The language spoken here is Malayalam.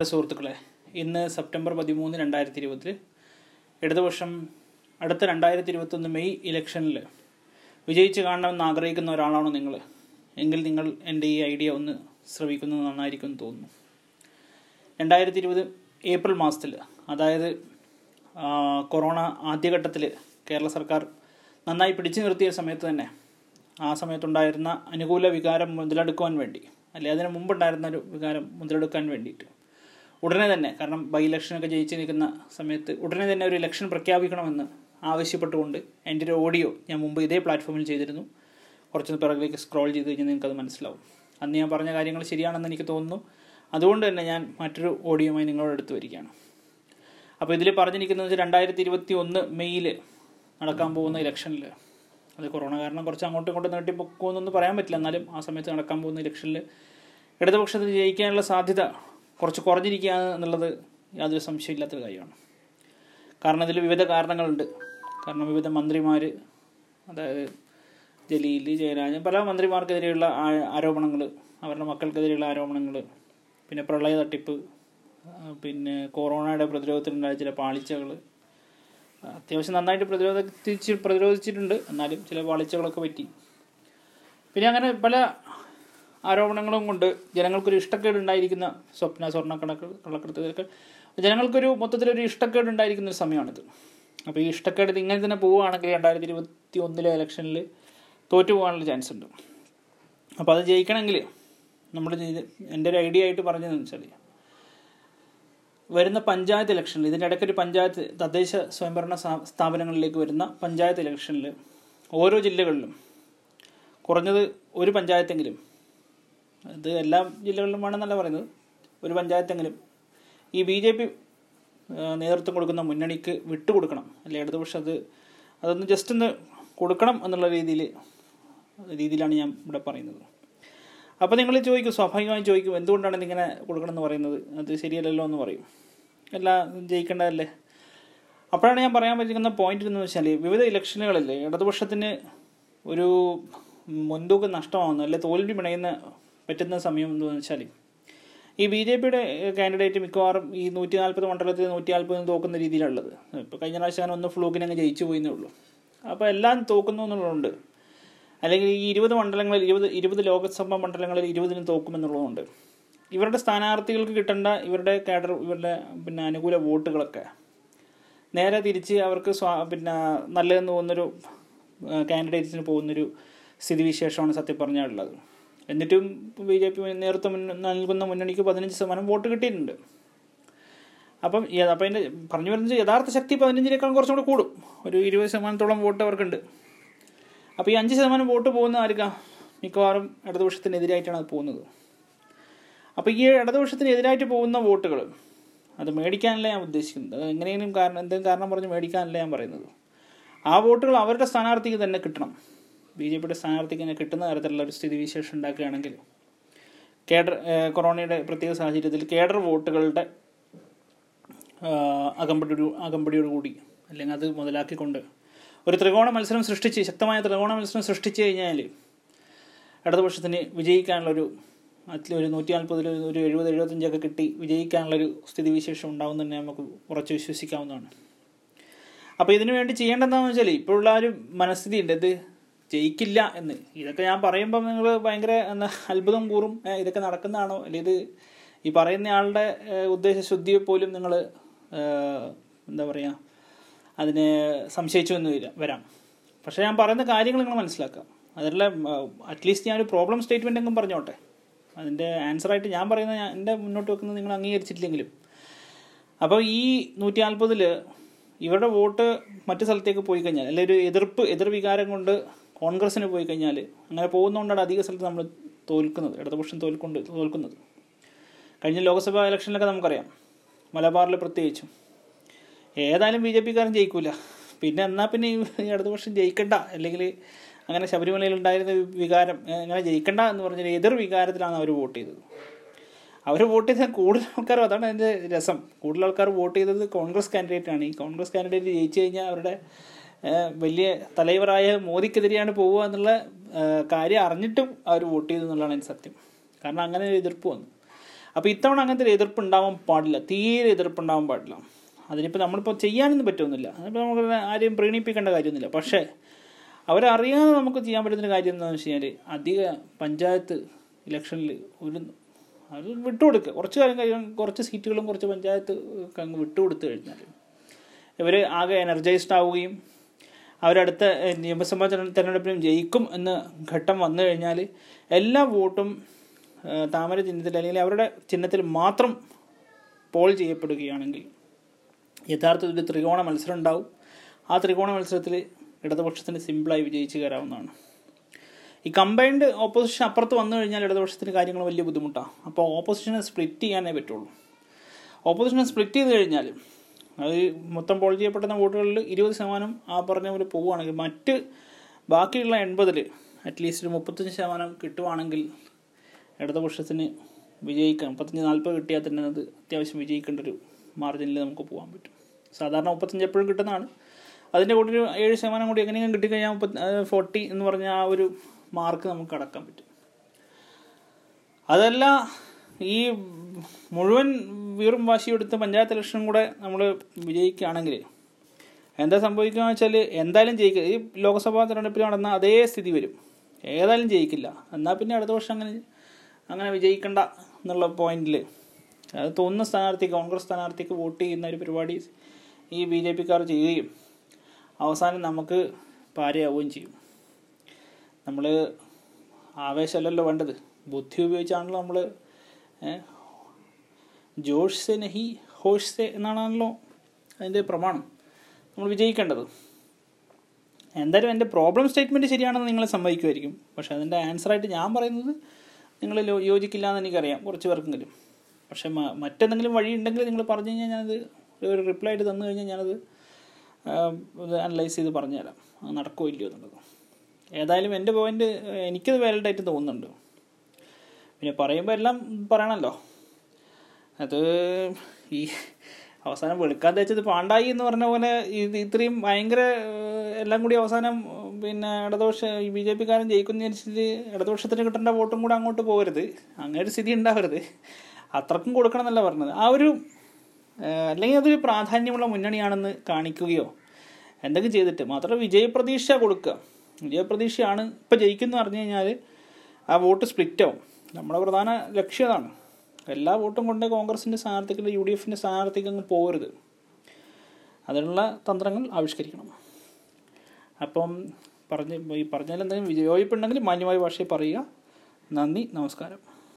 സുഹൃത്തുക്കളെ ഇന്ന് സെപ്റ്റംബർ പതിമൂന്ന് രണ്ടായിരത്തി ഇരുപത്തിൽ ഇടതുപക്ഷം അടുത്ത രണ്ടായിരത്തി ഇരുപത്തൊന്ന് മെയ് ഇലക്ഷനിൽ വിജയിച്ച് കാണണമെന്ന് ആഗ്രഹിക്കുന്ന ഒരാളാണോ നിങ്ങൾ എങ്കിൽ നിങ്ങൾ എന്റെ ഈ ഐഡിയ ഒന്ന് ശ്രമിക്കുന്നത് നന്നായിരിക്കും തോന്നുന്നു. രണ്ടായിരത്തി ഇരുപത് ഏപ്രിൽ മാസത്തിൽ അതായത് കൊറോണ ആദ്യഘട്ടത്തിൽ കേരള സർക്കാർ നന്നായി പിടിച്ചു നിർത്തിയ സമയത്ത് തന്നെ ആ സമയത്തുണ്ടായിരുന്ന അനുകൂല വികാരം മുതലെടുക്കുവാൻ വേണ്ടി അല്ലെ അതിന് മുമ്പുണ്ടായിരുന്ന ഒരു വികാരം മുതലെടുക്കാൻ വേണ്ടിയിട്ട് ഉടനെ തന്നെ കാരണം ബൈ ഇലക്ഷനൊക്കെ ജയിച്ച് നിൽക്കുന്ന സമയത്ത് ഉടനെ തന്നെ ഒരു ഇലക്ഷൻ പ്രഖ്യാപിക്കണമെന്ന് ആവശ്യപ്പെട്ടുകൊണ്ട് എന്റെ ഒരു ഓഡിയോ ഞാൻ മുമ്പ് ഇതേ പ്ലാറ്റ്ഫോമിൽ ചെയ്തിരുന്നു. കുറച്ചൊന്ന് പിറകിലേക്ക് സ്ക്രോൾ ചെയ്ത് കഴിഞ്ഞാൽ നിങ്ങൾക്കത് മനസ്സിലാവും. അന്ന് ഞാൻ പറഞ്ഞ കാര്യങ്ങൾ ശരിയാണെന്ന് എനിക്ക് തോന്നുന്നു. അതുകൊണ്ട് തന്നെ ഞാൻ മറ്റൊരു ഓഡിയോമായി നിങ്ങളോട് എടുത്തു വരികയാണ്. അപ്പോൾ ഇതിൽ പറഞ്ഞിരിക്കുന്നത് രണ്ടായിരത്തി ഇരുപത്തി ഒന്ന് മെയ്യിൽ നടക്കാൻ പോകുന്ന ഇലക്ഷനിൽ. അത് കൊറോണ കാരണം കുറച്ച് അങ്ങോട്ടും ഇങ്ങോട്ടും നീട്ടി പൊക്കുമെന്നൊന്നും പറയാൻ പറ്റില്ല. എന്നാലും ആ സമയത്ത് നടക്കാൻ പോകുന്ന ഇലക്ഷനിൽ ഇടതുപക്ഷത്തിന് ജയിക്കാനുള്ള സാധ്യത കുറച്ച് കുറഞ്ഞിരിക്കുക എന്നുള്ളത് യാതൊരു സംശയമില്ലാത്തൊരു കാര്യമാണ്. കാരണം ഇതിൽ വിവിധ കാരണങ്ങളുണ്ട്. കാരണം വിവിധ മന്ത്രിമാർ അതായത് ജലീൽ ജയരാജൻ പല മന്ത്രിമാർക്കെതിരെയുള്ള ആരോപണങ്ങൾ അവരുടെ മക്കൾക്കെതിരെയുള്ള ആരോപണങ്ങൾ പിന്നെ പ്രളയ തട്ടിപ്പ് പിന്നെ കൊറോണയുടെ പ്രതിരോധത്തിലുണ്ടായ ചില പാളിച്ചകൾ അത്യാവശ്യം നന്നായിട്ട് പ്രതിരോധിച്ച് പ്രതിരോധിച്ചിട്ടുണ്ട്. എന്നാലും ചില പാളിച്ചകളൊക്കെ പറ്റി. പിന്നെ അങ്ങനെ പല ആരോപണങ്ങളും കൊണ്ട് ജനങ്ങൾക്കൊരു ഇഷ്ടക്കേട് ഉണ്ടായിരിക്കുന്ന സ്വപ്ന സ്വർണ കണക്ക് കള്ളക്കടത്തൊക്കെ ജനങ്ങൾക്കൊരു മൊത്തത്തിലൊരു ഇഷ്ടക്കേട് ഉണ്ടായിരിക്കുന്ന ഒരു സമയമാണിത്. അപ്പോൾ ഈ ഇഷ്ടക്കേട് ഇങ്ങനെ തന്നെ പോവുകയാണെങ്കിൽ രണ്ടായിരത്തി ഇരുപത്തി ഒന്നിലെ ഇലക്ഷനിൽ തോറ്റു പോകാനുള്ള ചാൻസ് ഉണ്ട്. അപ്പോൾ അത് ജയിക്കണമെങ്കിൽ നമ്മൾ എന്റെ ഒരു ഐഡിയ ആയിട്ട് പറഞ്ഞതെന്ന് വെച്ചാൽ വരുന്ന പഞ്ചായത്ത് ഇലക്ഷനിൽ ഇതിന്റെ ഇടയ്ക്കൊരു പഞ്ചായത്ത് തദ്ദേശ സ്വയംഭരണ സ്ഥാ- സ്ഥാപനങ്ങളിലേക്ക് വരുന്ന പഞ്ചായത്ത് ഇലക്ഷനിൽ ഓരോ ജില്ലകളിലും കുറഞ്ഞത് ഒരു പഞ്ചായത്തെങ്കിലും ഇത് എല്ലാ ജില്ലകളിലും വേണമെന്നല്ല പറയുന്നത്. ഒരു പഞ്ചായത്തെങ്കിലും. ഈ ബി ജെ പി നേതൃത്വം കൊടുക്കുന്ന മുന്നണിക്ക് വിട്ടുകൊടുക്കണം. അല്ലെ ഇടതുപക്ഷം അത് അതൊന്ന് ജസ്റ്റ് ഒന്ന് കൊടുക്കണം എന്നുള്ള രീതിയിൽ രീതിയിലാണ് ഞാൻ ഇവിടെ പറയുന്നത്. അപ്പോൾ നിങ്ങൾ ചോദിക്കും സ്വാഭാവികമായും ചോദിക്കും എന്തുകൊണ്ടാണ് ഇതിങ്ങനെ കൊടുക്കണം എന്ന് പറയുന്നത്? അത് ശരിയല്ലല്ലോ എന്ന് പറയും. എല്ലാം ജയിക്കേണ്ടതല്ലേ? അപ്പോഴാണ് ഞാൻ പറയാൻ പറ്റുന്ന പോയിന്റ് എന്ന് വെച്ചാൽ വിവിധ ഇലക്ഷനുകളിൽ ഇടതുപക്ഷത്തിന് ഒരു മുൻതൂക്കം നഷ്ടമാകുന്ന അല്ലെ തോൽവി പിണയുന്ന പറ്റുന്ന സമയം എന്ന് വെച്ചാൽ ഈ ബി ജെ പിയുടെ കാൻഡിഡേറ്റ് മിക്കവാറും ഈ നൂറ്റി നാൽപ്പത് മണ്ഡലത്തിൽ നൂറ്റി നാൽപ്പത് തോക്കുന്ന രീതിയിലുള്ളത്. ഇപ്പോൾ കഴിഞ്ഞ പ്രാവശ്യം അങ്ങനെ ഒന്ന് ഫ്ലൂക്കിന് അങ്ങ് ജയിച്ചു പോയിന്നേ ഉള്ളൂ. അപ്പോൾ എല്ലാം തോക്കുന്നു എന്നുള്ളതുകൊണ്ട് അല്ലെങ്കിൽ ഈ ഇരുപത് മണ്ഡലങ്ങളിൽ ഇരുപത് ഇരുപത് ലോകസഭാ മണ്ഡലങ്ങളിൽ ഇരുപതിനും തോക്കുമെന്നുള്ളതുകൊണ്ട് ഇവരുടെ സ്ഥാനാർത്ഥികൾക്ക് കിട്ടേണ്ട ഇവരുടെ കാഡർ ഇവരുടെ പിന്നെ അനുകൂല വോട്ടുകളൊക്കെ നേരെ തിരിച്ച് അവർക്ക് സ്വാ പിന്നെ നല്ലതെന്ന് തോന്നുന്നൊരു കാൻഡിഡേറ്റ്സിന് പോകുന്നൊരു സ്ഥിതിവിശേഷമാണ് സത്യം പറഞ്ഞാലുള്ളത്. എന്നിട്ടും ബി ജെ പി നേതൃത്വം നൽകുന്ന മുന്നണിക്ക് പതിനഞ്ച് ശതമാനം വോട്ട് കിട്ടിയിട്ടുണ്ട്. അപ്പം അപ്പം അതിന്റെ പറഞ്ഞു വരുന്നത് യഥാർത്ഥ ശക്തി പതിനഞ്ചിനേക്കാൾ കുറച്ചും കൂടെ കൂടും. ഒരു ഇരുപത് ശതമാനത്തോളം വോട്ട് അവർക്കുണ്ട്. അപ്പോൾ ഈ അഞ്ച് ശതമാനം വോട്ട് പോകുന്ന ആർക്കാ? മിക്കവാറും ഇടതുപക്ഷത്തിനെതിരായിട്ടാണ് അത് പോകുന്നത്. അപ്പോൾ ഈ ഇടതുപക്ഷത്തിനെതിരായിട്ട് പോകുന്ന വോട്ടുകൾ അത് മേടിക്കാനല്ല ഞാൻ ഉദ്ദേശിക്കുന്നത്. അത് എങ്ങനെയെങ്കിലും കാരണം എന്തെങ്കിലും കാരണം പറഞ്ഞ് മേടിക്കാനല്ല ഞാൻ പറയുന്നത്. ആ വോട്ടുകൾ അവരുടെ സ്ഥാനാർത്ഥിക്ക് തന്നെ കിട്ടണം. ബി ജെ പിയുടെ സ്ഥാനാർത്ഥിക്ക് തന്നെ കിട്ടുന്ന തരത്തിലുള്ള ഒരു സ്ഥിതിവിശേഷം ഉണ്ടാക്കുകയാണെങ്കിൽ കേഡർ കൊറോണയുടെ പ്രത്യേക സാഹചര്യത്തിൽ കേഡർ വോട്ടുകളുടെ അകമ്പടിയോട് അകമ്പടിയോടുകൂടി അല്ലെങ്കിൽ അത് മുതലാക്കിക്കൊണ്ട് ഒരു ത്രികോണ മത്സരം സൃഷ്ടിച്ച് ശക്തമായ ത്രികോണ മത്സരം സൃഷ്ടിച്ചു കഴിഞ്ഞാൽ ഇടതുപക്ഷത്തിന് വിജയിക്കാനുള്ളൊരു അതിൽ ഒരു നൂറ്റി നാൽപ്പതിൽ ഒരു എഴുപത് എഴുപത്തഞ്ചൊക്കെ കിട്ടി വിജയിക്കാനുള്ളൊരു സ്ഥിതിവിശേഷം ഉണ്ടാവും തന്നെ നമുക്ക് ഉറച്ചു വിശ്വസിക്കാവുന്നതാണ്. അപ്പോൾ ഇതിനു വേണ്ടി ചെയ്യേണ്ടതെന്ന് വെച്ചാൽ ഇപ്പോഴുള്ള ഒരു മനസ്ഥിതി ഉണ്ട് ഇത് ജയിക്കില്ല എന്ന്. ഇതൊക്കെ ഞാൻ പറയുമ്പോൾ നിങ്ങൾ ഭയങ്കര എന്താ അത്ഭുതം കൂറും. ഇതൊക്കെ നടക്കുന്നതാണോ? അല്ലെങ്കിൽ ഇത് ഈ പറയുന്ന ആളുടെ ഉദ്ദേശശുദ്ധിയെ പോലും നിങ്ങൾ എന്താ പറയുക അതിനെ സംശയിച്ചു എന്ന് വരാം വരാം. പക്ഷേ ഞാൻ പറയുന്ന കാര്യങ്ങൾ നിങ്ങൾ മനസ്സിലാക്കാം. അതിലുള്ള അറ്റ്ലീസ്റ്റ് ഞാനൊരു പ്രോബ്ലം സ്റ്റേറ്റ്മെന്റ് എങ്കിലും പറഞ്ഞോട്ടെ. അതിന്റെ ആൻസറായിട്ട് ഞാൻ പറയുന്ന എന്റെ മുന്നോട്ട് വെക്കുന്നത് നിങ്ങൾ അംഗീകരിച്ചിട്ടില്ലെങ്കിലും. അപ്പോൾ ഈ നൂറ്റി നാൽപ്പതിൽ ഇവരുടെ വോട്ട് മറ്റു സ്ഥലത്തേക്ക് പോയി കഴിഞ്ഞാൽ അല്ലെങ്കിൽ ഒരു എതിർപ്പ് എതിർവികാരം കൊണ്ട് കോൺഗ്രസ്സിന് പോയി കഴിഞ്ഞാൽ അങ്ങനെ പോകുന്നതുകൊണ്ടാണ് അധിക സ്ഥലത്ത് നമ്മൾ തോൽക്കുന്നത് ഇടതുപക്ഷം തോൽക്കൊണ്ട് തോൽക്കുന്നത്. കഴിഞ്ഞ ലോക്സഭാ ഇലക്ഷനിലൊക്കെ നമുക്കറിയാം മലബാറിൽ പ്രത്യേകിച്ചും. ഏതായാലും ബി ജെ പിക്കാരൻ ജയിക്കൂല. പിന്നെ എന്നാൽ പിന്നെ ഈ ഇടതുപക്ഷം ജയിക്കണ്ട അല്ലെങ്കിൽ അങ്ങനെ ശബരിമലയിൽ ഉണ്ടായിരുന്ന വികാരം അങ്ങനെ ജയിക്കണ്ട എന്ന് പറഞ്ഞാൽ എതിർ വികാരത്തിലാണ് അവർ വോട്ട് ചെയ്തത്. അവർ വോട്ട് ചെയ്ത കൂടുതൽ ആൾക്കാരും അതാണ് അതിന്റെ രസം. കൂടുതൽ ആൾക്കാർ വോട്ട് ചെയ്തത് കോൺഗ്രസ് കാൻഡിഡേറ്റാണ് ഈ കോൺഗ്രസ് കാൻഡിഡേറ്റ് ജയിച്ചു കഴിഞ്ഞാൽ അവരുടെ വലിയ തലൈവറായ മോദിക്കെതിരെയാണ് പോവുക എന്നുള്ള കാര്യം അറിഞ്ഞിട്ടും അവർ വോട്ട് ചെയ്തു എന്നുള്ളതാണ് സത്യം. കാരണം അങ്ങനെ ഒരു എതിർപ്പ് വന്നു. അപ്പോൾ ഇത്തവണ അങ്ങനത്തെ ഒരു എതിർപ്പ് ഉണ്ടാവാൻ പാടില്ല. തീരെ എതിർപ്പ് ഉണ്ടാവാൻ പാടില്ല. അതിനിപ്പോൾ നമ്മളിപ്പോൾ ചെയ്യാനൊന്നും പറ്റുമൊന്നുമില്ല അതിപ്പോൾ നമുക്ക് ആരെയും പ്രീണിപ്പിക്കേണ്ട കാര്യമൊന്നുമില്ല. പക്ഷേ അവരറിയാതെ നമുക്ക് ചെയ്യാൻ പറ്റുന്ന കാര്യം എന്താണെന്ന് വെച്ച് കഴിഞ്ഞാൽ അധിക പഞ്ചായത്ത് ഇലക്ഷനിൽ ഒരു അത് വിട്ടുകൊടുക്കുക കുറച്ച് കാലം കഴിയാൻ കുറച്ച് സീറ്റുകളും കുറച്ച് പഞ്ചായത്ത് അങ്ങ് വിട്ടുകൊടുത്തു കഴിഞ്ഞാൽ ഇവർ ആകെ എനർജൈസ്ഡ് ആവുകയും അവരടുത്ത നിയമസഭാ തെര- തെരഞ്ഞെടുപ്പിലും ജയിക്കും എന്ന ഘട്ടം വന്നു കഴിഞ്ഞാൽ എല്ലാ വോട്ടും താമര ചിഹ്നത്തിൽ അല്ലെങ്കിൽ അവരുടെ ചിഹ്നത്തിൽ മാത്രം പോൾ ചെയ്യപ്പെടുകയാണെങ്കിൽ യഥാർത്ഥത്തിൽ ഒരു ത്രികോണ മത്സരം ഉണ്ടാവും. ആ ത്രികോണ മത്സരത്തിൽ ഇടതുപക്ഷത്തിന് സിമ്പിളായി വിജയിച്ച് കയറാവുന്നതാണ്. ഈ കമ്പൈൻഡ് ഓപ്പോസിഷൻ അപ്പുറത്ത് വന്നു കഴിഞ്ഞാൽ ഇടതുപക്ഷത്തിന് കാര്യങ്ങൾ വലിയ ബുദ്ധിമുട്ടാണ്. അപ്പോൾ ഓപ്പോസിഷനെ സ്പ്ലിറ്റ് ചെയ്യാനേ പറ്റുള്ളൂ. ഓപ്പോസിഷനെ സ്പ്ലിറ്റ് ചെയ്ത് കഴിഞ്ഞാൽ അത് മൊത്തം പോൾ ചെയ്യപ്പെടുന്ന വോട്ടുകളിൽ ഇരുപത് ശതമാനം ആ പറഞ്ഞ പോലെ പോവുകയാണെങ്കിൽ മറ്റ് ബാക്കിയുള്ള എൺപതിൽ അറ്റ്ലീസ്റ്റ് ഒരു മുപ്പത്തഞ്ച് ശതമാനം കിട്ടുവാണെങ്കിൽ ഇടതുപക്ഷത്തിന് വിജയിക്കാം. മുപ്പത്തഞ്ച് നാൽപ്പത് കിട്ടിയാൽ തന്നെ അത് അത്യാവശ്യം വിജയിക്കേണ്ട ഒരു മാർജിനിൽ നമുക്ക് പോകാൻ പറ്റും. സാധാരണ മുപ്പത്തഞ്ച് എപ്പോഴും കിട്ടുന്നതാണ്. അതിന്റെ കൂടെ ഒരു ഏഴ് ശതമാനം കൂടി എങ്ങനെയെങ്കിലും കിട്ടിക്കഴിഞ്ഞാൽ മുപ്പത്തി ഫോർട്ടി എന്ന് പറഞ്ഞ ആ ഒരു മാർക്ക് നമുക്ക് അടക്കാൻ പറ്റും. അതല്ല ഈ മുഴുവൻ വീറും വാശിയെടുത്ത് പഞ്ചായത്ത് ഇലക്ഷനും കൂടെ നമ്മൾ വിജയിക്കുകയാണെങ്കിൽ എന്താ സംഭവിക്കുക വെച്ചാൽ എന്തായാലും ജയിക്കുക ഈ ലോക്സഭാ തെരഞ്ഞെടുപ്പിൽ നടന്ന അതേ സ്ഥിതി വരും. ഏതായാലും ജയിക്കില്ല. എന്നാൽ പിന്നെ അടുത്ത വർഷം അങ്ങനെ അങ്ങനെ വിജയിക്കണ്ട എന്നുള്ള പോയിന്റിൽ അത് തോന്നുന്ന സ്ഥാനാർത്ഥി കോൺഗ്രസ് സ്ഥാനാർത്ഥിക്ക് വോട്ട് ചെയ്യുന്ന ഒരു പരിപാടി ഈ ബി ജെ പിക്കാർ ചെയ്യുകയും അവസാനം നമുക്ക് പാരയാവുകയും ചെയ്യും. നമ്മൾ ആവേശമല്ലല്ലോ വേണ്ടത്. ബുദ്ധി ഉപയോഗിച്ചാണല്ലോ നമ്മൾ ജോഷ് സെ നഹി ഹോഷ് സെ എന്നാണല്ലോ അതിന്റെ പ്രമാണം. നമ്മൾ വിജയിക്കേണ്ടത്. എന്തായാലും എന്റെ പ്രോബ്ലം സ്റ്റേറ്റ്മെന്റ് ശരിയാണെന്ന് നിങ്ങൾ സമ്മതിക്കുമായിരിക്കും. പക്ഷേ അതിന്റെ ആൻസറായിട്ട് ഞാൻ പറയുന്നത് നിങ്ങൾ യോജിക്കില്ല എന്ന് എനിക്കറിയാം കുറച്ച് പേർക്കെങ്കിലും. പക്ഷേ മറ്റെന്തെങ്കിലും വഴി ഉണ്ടെങ്കിൽ നിങ്ങൾ പറഞ്ഞു കഴിഞ്ഞാൽ ഞാനത് ഒരു റിപ്ലൈ ആയിട്ട് തന്നു കഴിഞ്ഞാൽ ഞാനത് അനലൈസ് ചെയ്ത് പറഞ്ഞുതരാം. അത് നടക്കുമോ ഇല്ലയോ എന്നുള്ളത്. ഏതായാലും എന്റെ പോയിന്റ് എനിക്കത് വാലിഡായിട്ട് തോന്നുന്നുണ്ട്. പിന്നെ പറയുമ്പോൾ എല്ലാം പറയണമല്ലോ അത് ഈ അവസാനം വെളുക്കാൻ തേച്ചത് പാണ്ടായി എന്ന് പറഞ്ഞ പോലെ ഇത് ഇത്രയും ഭയങ്കര എല്ലാം കൂടി അവസാനം പിന്നെ ഇടതുപക്ഷ ഈ ബി ജെ പിക്കാരൻ ജയിക്കുന്നതനുസരിച്ച് ഇടതുപക്ഷത്തിന് കിട്ടേണ്ട വോട്ടും കൂടെ അങ്ങോട്ട് പോകരുത്. അങ്ങനെ ഒരു സ്ഥിതി ഉണ്ടാവരുത്. അത്രക്കും കൊടുക്കണം എന്നല്ല പറഞ്ഞത്. ആ ഒരു അല്ലെങ്കിൽ അതൊരു പ്രാധാന്യമുള്ള മുന്നണിയാണെന്ന് കാണിക്കുകയോ എന്തൊക്കെ ചെയ്തിട്ട് മാത്രം വിജയപ്രതീക്ഷ കൊടുക്കുക. വിജയപ്രതീക്ഷയാണ് ഇപ്പം ജയിക്കുന്നു പറഞ്ഞു കഴിഞ്ഞാൽ ആ വോട്ട് സ്പ്ലിറ്റ് ആവും നമ്മുടെ പ്രധാന ലക്ഷ്യം അതാണ്. എല്ലാ വോട്ടും കൊണ്ട് കോൺഗ്രസിന്റെ സ്ഥാനാർത്ഥിക്ക് യു ഡി എഫിന്റെ സ്ഥാനാർത്ഥിക്ക് അങ്ങ് പോകരുത് അതിനുള്ള തന്ത്രങ്ങൾ ആവിഷ്കരിക്കണം. അപ്പം പറഞ്ഞ് ഈ പറഞ്ഞാൽ എന്തെങ്കിലും വിജയോയിപ്പുണ്ടെങ്കിൽ മാന്യമായ ഭാഷയിൽ പറയുക. നന്ദി നമസ്കാരം.